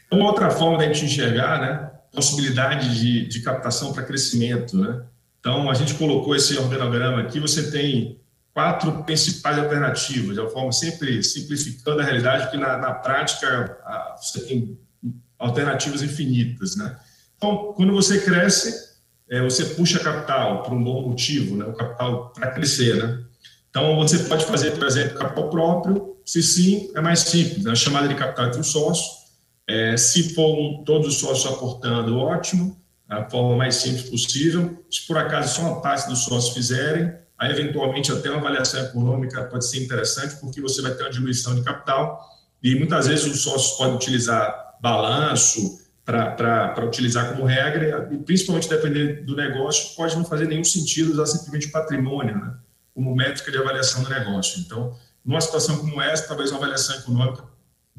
Então, outra forma da gente enxergar, né? Possibilidade de, de captação para crescimento, né? Então, a gente colocou esse organograma aqui, você tem quatro principais alternativas, de uma forma sempre simplificando a realidade, porque na, na prática a, você tem alternativas infinitas, né? Então, quando você cresce, é, você puxa capital por um bom motivo, né? O capital para crescer, né? Então, você pode fazer, por exemplo, capital próprio. Se sim, é mais simples, né? chamada de capital entre os sócios. É, se for um, todos os sócios aportando, ótimo, a forma mais simples possível. Se por acaso só uma parte dos sócios fizerem, aí eventualmente até uma avaliação econômica pode ser interessante, porque você vai ter uma diluição de capital e muitas vezes os sócios podem utilizar balanço para utilizar como regra, e principalmente dependendo do negócio, pode não fazer nenhum sentido usar simplesmente patrimônio né, como métrica de avaliação do negócio. Então, numa situação como essa, talvez uma avaliação econômica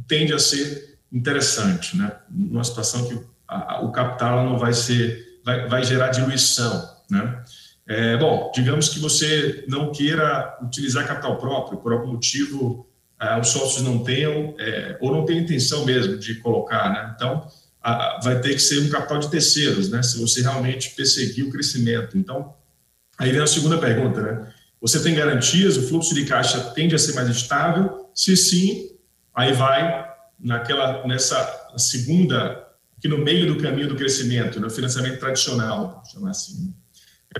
tende a ser interessante, né? numa situação que a, o capital não vai ser, vai, vai gerar diluição, né? É, bom, digamos que você não queira utilizar capital próprio por algum motivo ah, os sócios não tenham, é, ou não têm intenção mesmo de colocar, né? Então, vai ter que ser um capital de terceiros, né? Se você realmente perseguir o crescimento. Então, aí vem a segunda pergunta, né? Você tem garantias, o fluxo de caixa tende a ser mais estável? Se sim, aí vai naquela, nessa segunda, aqui no meio do caminho do crescimento, no financiamento tradicional, vamos chamar assim. Né?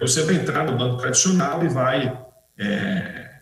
Você vai entrar no banco tradicional e vai é,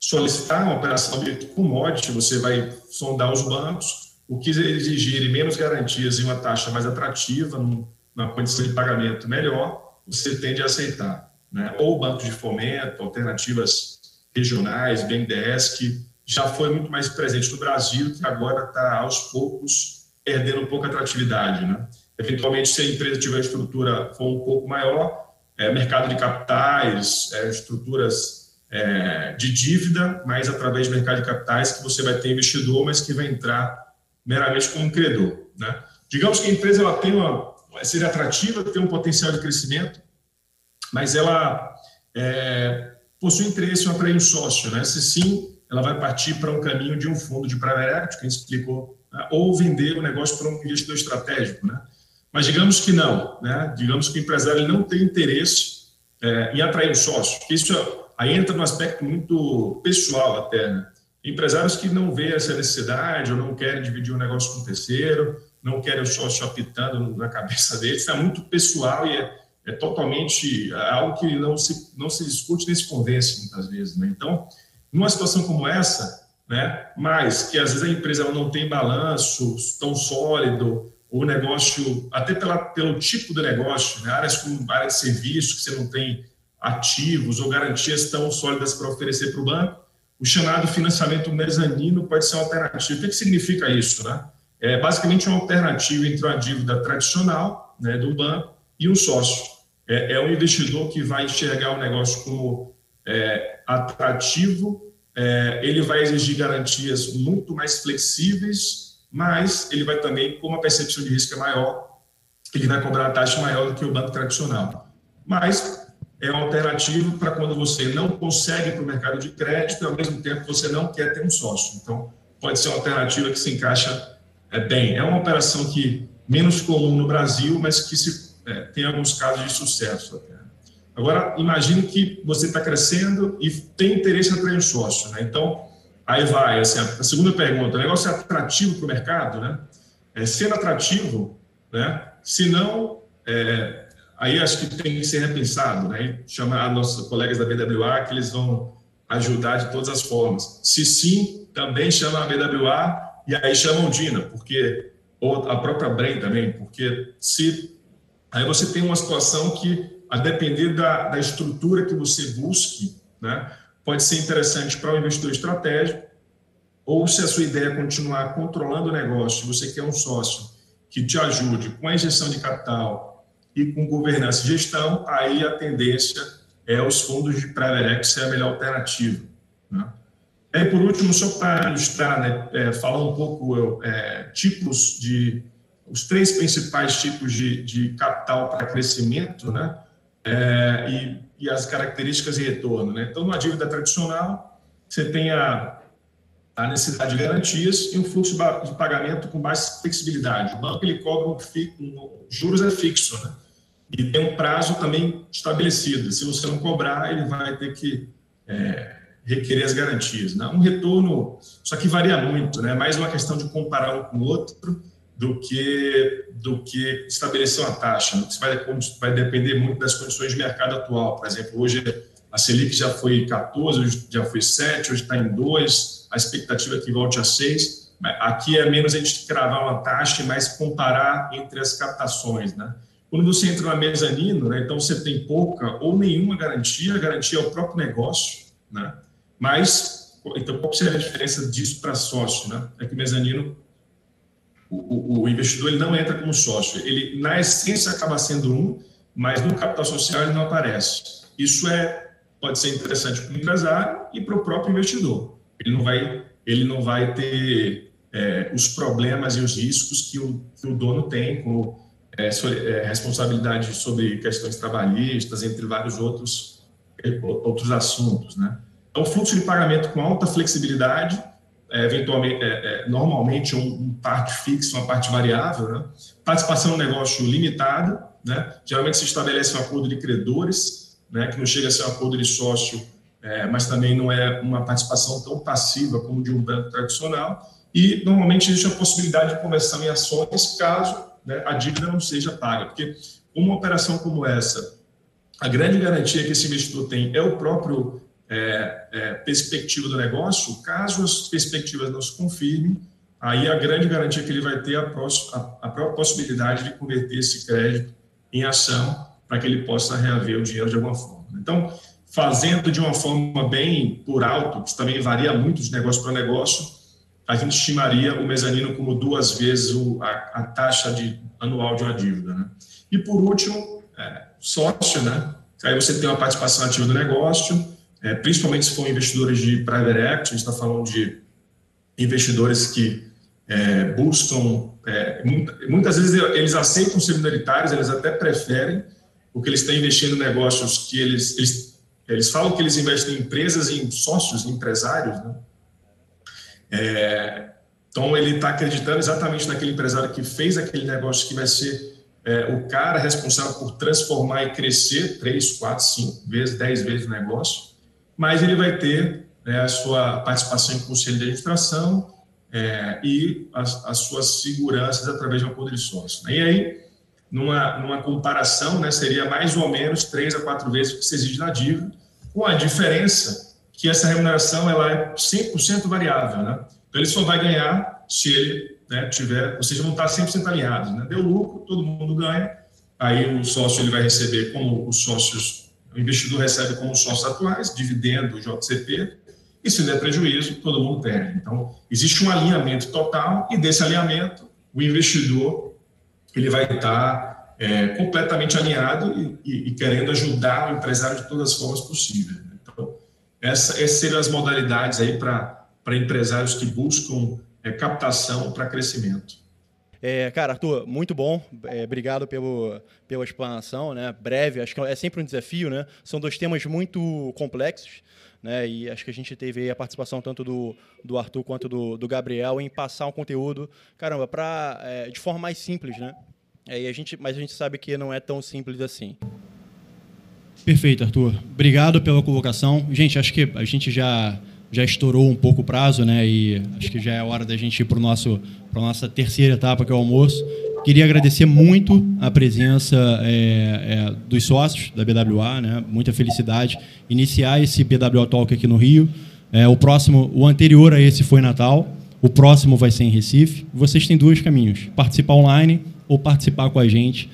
solicitar uma operação de commodity, você vai sondar os bancos, o que exigir menos garantias e uma taxa mais atrativa, numa condição de pagamento melhor, você tende a aceitar. Né? Ou bancos de fomento, alternativas regionais, BNDES, que já foi muito mais presente no Brasil, que agora está, aos poucos, perdendo um pouco a atratividade. Né? Eventualmente, se a empresa tiver estrutura for um pouco maior, é, mercado de capitais, é, estruturas é, de dívida, mas através do mercado de capitais que você vai ter investidor, mas que vai entrar meramente como credor. Né? Digamos que a empresa ela tem uma, seria atrativa, tem um potencial de crescimento, mas ela é, possui interesse em atrair um sócio. Né? Se sim, ela vai partir para um caminho de um fundo de private equity, que explicou, né? ou vender o negócio para um investidor estratégico. Né? Mas digamos que não, né? digamos que o empresário não tem interesse é, em atrair um sócio. Isso aí entra no aspecto muito pessoal até. Né? Empresários que não veem essa necessidade ou não querem dividir o um negócio com um terceiro, não querem o sócio apitando na cabeça deles, está muito pessoal e é, é, totalmente é algo que não se, não se discute nem se convence muitas vezes. Né? Então, numa situação como essa, né, mas que às vezes a empresa não tem balanço tão sólido, o negócio, até pela, pelo tipo de negócio, né, áreas como área de serviço, que você não tem ativos ou garantias tão sólidas para oferecer para o banco, o chamado financiamento mezanino pode ser uma alternativa. O que, que significa isso? Né? É basicamente uma alternativa entre uma dívida tradicional né, do banco e um sócio. É, é um investidor que vai enxergar o negócio como é, atrativo, é, ele vai exigir garantias muito mais flexíveis, mas ele vai também, como a percepção de risco é maior, ele vai cobrar a taxa maior do que o banco tradicional. Mas é uma alternativa para quando você não consegue para o mercado de crédito e, ao mesmo tempo, você não quer ter um sócio. Então, pode ser uma alternativa que se encaixa é, bem. É uma operação que menos comum no Brasil, mas que se, é, tem alguns casos de sucesso. Até. Agora, imagine que você está crescendo e tem interesse em atrair um sócio. Né? Então, aí vai assim, a segunda pergunta. O negócio é atrativo para o mercado? Né? É, sendo atrativo, né? se não... É, aí acho que tem que ser repensado, né? Chamar nossos colegas da BWA que eles vão ajudar de todas as formas. Se sim, também chama a BWA e aí chamam Dina, porque ou a própria Brain também, porque se aí você tem uma situação que a depender da, da estrutura que você busque, né, pode ser interessante para o um investidor estratégico, ou se a sua ideia é continuar controlando o negócio, você quer um sócio que te ajude com a injeção de capital e com governança e gestão, aí a tendência é os fundos de private equity ser a melhor alternativa. Né? E por último, só para ilustrar, né, é, falar um pouco é, tipos de os três principais tipos de, de capital para crescimento, né, é, e, e, as características de retorno. Né? Então, numa dívida tradicional, você tem a, a necessidade de garantias e um fluxo de pagamento com mais flexibilidade. O banco ele cobra um, um juros é fixo, né? E tem um prazo também estabelecido. Se você não cobrar, ele vai ter que é, requerer as garantias. Né? Um retorno, só que varia muito, né? mais uma questão de comparar um com o outro do que, do que estabelecer uma taxa. Né? Isso vai, vai depender muito das condições de mercado atual. Por exemplo, hoje a Selic já foi 14, hoje já foi 7, hoje está em 2, a expectativa é que volte a 6. Aqui é menos a gente cravar uma taxa e mais comparar entre as captações, né? Quando você entra na mezanino, né, então você tem pouca ou nenhuma garantia, a garantia é o próprio negócio, né? Mas, então qual seria a diferença disso para sócio, né? É que o mezanino, o, o, investidor ele não entra como sócio, ele na essência acaba sendo um, mas no capital social ele não aparece. Isso é pode ser interessante para o empresário e para o próprio investidor. Ele não vai, ele não vai ter é, os problemas e os riscos que o, que o dono tem com é, é, responsabilidade sobre questões trabalhistas, entre vários outros, é, outros assuntos. Né? Então, fluxo de pagamento com alta flexibilidade, é, eventualmente, é, é, normalmente um, um, parte fixa, uma parte variável, né? participação no negócio limitada, né? geralmente se estabelece um acordo de credores, né? que não chega a ser um acordo de sócio, mas também não é uma participação tão passiva como de um banco tradicional, e normalmente existe a possibilidade de conversão em ações caso né, a dívida não seja paga. Porque uma operação como essa, a grande garantia que esse investidor tem é o próprio é, é, perspectiva do negócio. Caso as perspectivas não se confirmem, aí a grande garantia que ele vai ter é a, a, a própria possibilidade de converter esse crédito em ação para que ele possa reaver o dinheiro de alguma forma. Então, fazendo de uma forma bem por alto, que também varia muito de negócio para negócio, a gente estimaria o mezanino como duas vezes o, a, a, taxa de, anual de uma dívida. Né? E, por último, é, sócio, né? aí você tem uma participação ativa do negócio, é, principalmente se for investidores de private equity, a gente está falando de investidores que é, buscam, é, muitas vezes eles aceitam ser minoritários, eles até preferem, porque eles estão investindo em negócios que eles, eles, eles falam que eles investem em empresas e em sócios, em empresários, né? É, então ele está acreditando exatamente naquele empresário que fez aquele negócio que vai ser é, o cara responsável por transformar e crescer três, quatro, cinco vezes, dez vezes o negócio, mas ele vai ter né, a sua participação em conselho de administração, é, e as, as, suas seguranças através de um acordo de sócio. Né? E aí, numa, numa comparação, né, seria mais ou menos três a quatro vezes o que se exige na dívida, com a diferença que essa remuneração ela é 100% variável. Né? Então, ele só vai ganhar se ele né, tiver, ou seja, não está 100% alinhado. Né? Deu lucro, todo mundo ganha, aí o sócio ele vai receber como os sócios, o investidor recebe como os sócios atuais, dividendo, JCP, e se der prejuízo, todo mundo perde. Então, existe um alinhamento total e desse alinhamento, o investidor ele vai estar é, completamente alinhado e, e, e, querendo ajudar o empresário de todas as formas possíveis. Essa, essas seriam as modalidades aí para empresários que buscam é, captação para crescimento. É, cara, Arthur, muito bom. É, obrigado pelo, pela explanação, né? Breve, acho que é sempre um desafio, né? São dois temas muito complexos né? E acho que a gente teve a participação tanto do, do Arthur quanto do, do Gabriel em passar um conteúdo, caramba, para é, de forma mais simples, né? É, e a gente, mas a gente sabe que não é tão simples assim. Perfeito, Arthur. Obrigado pela colocação. Gente, acho que a gente já já estourou um pouco o prazo, né? E acho que já é hora da gente ir para para nossa terceira etapa, que é o almoço. Queria agradecer muito a presença é, é, dos sócios da BWA, né? Muita felicidade iniciar esse BWA Talk aqui no Rio. É, o próximo, o anterior a esse foi Natal. O próximo vai ser em Recife. Vocês têm dois caminhos: participar online ou participar com a gente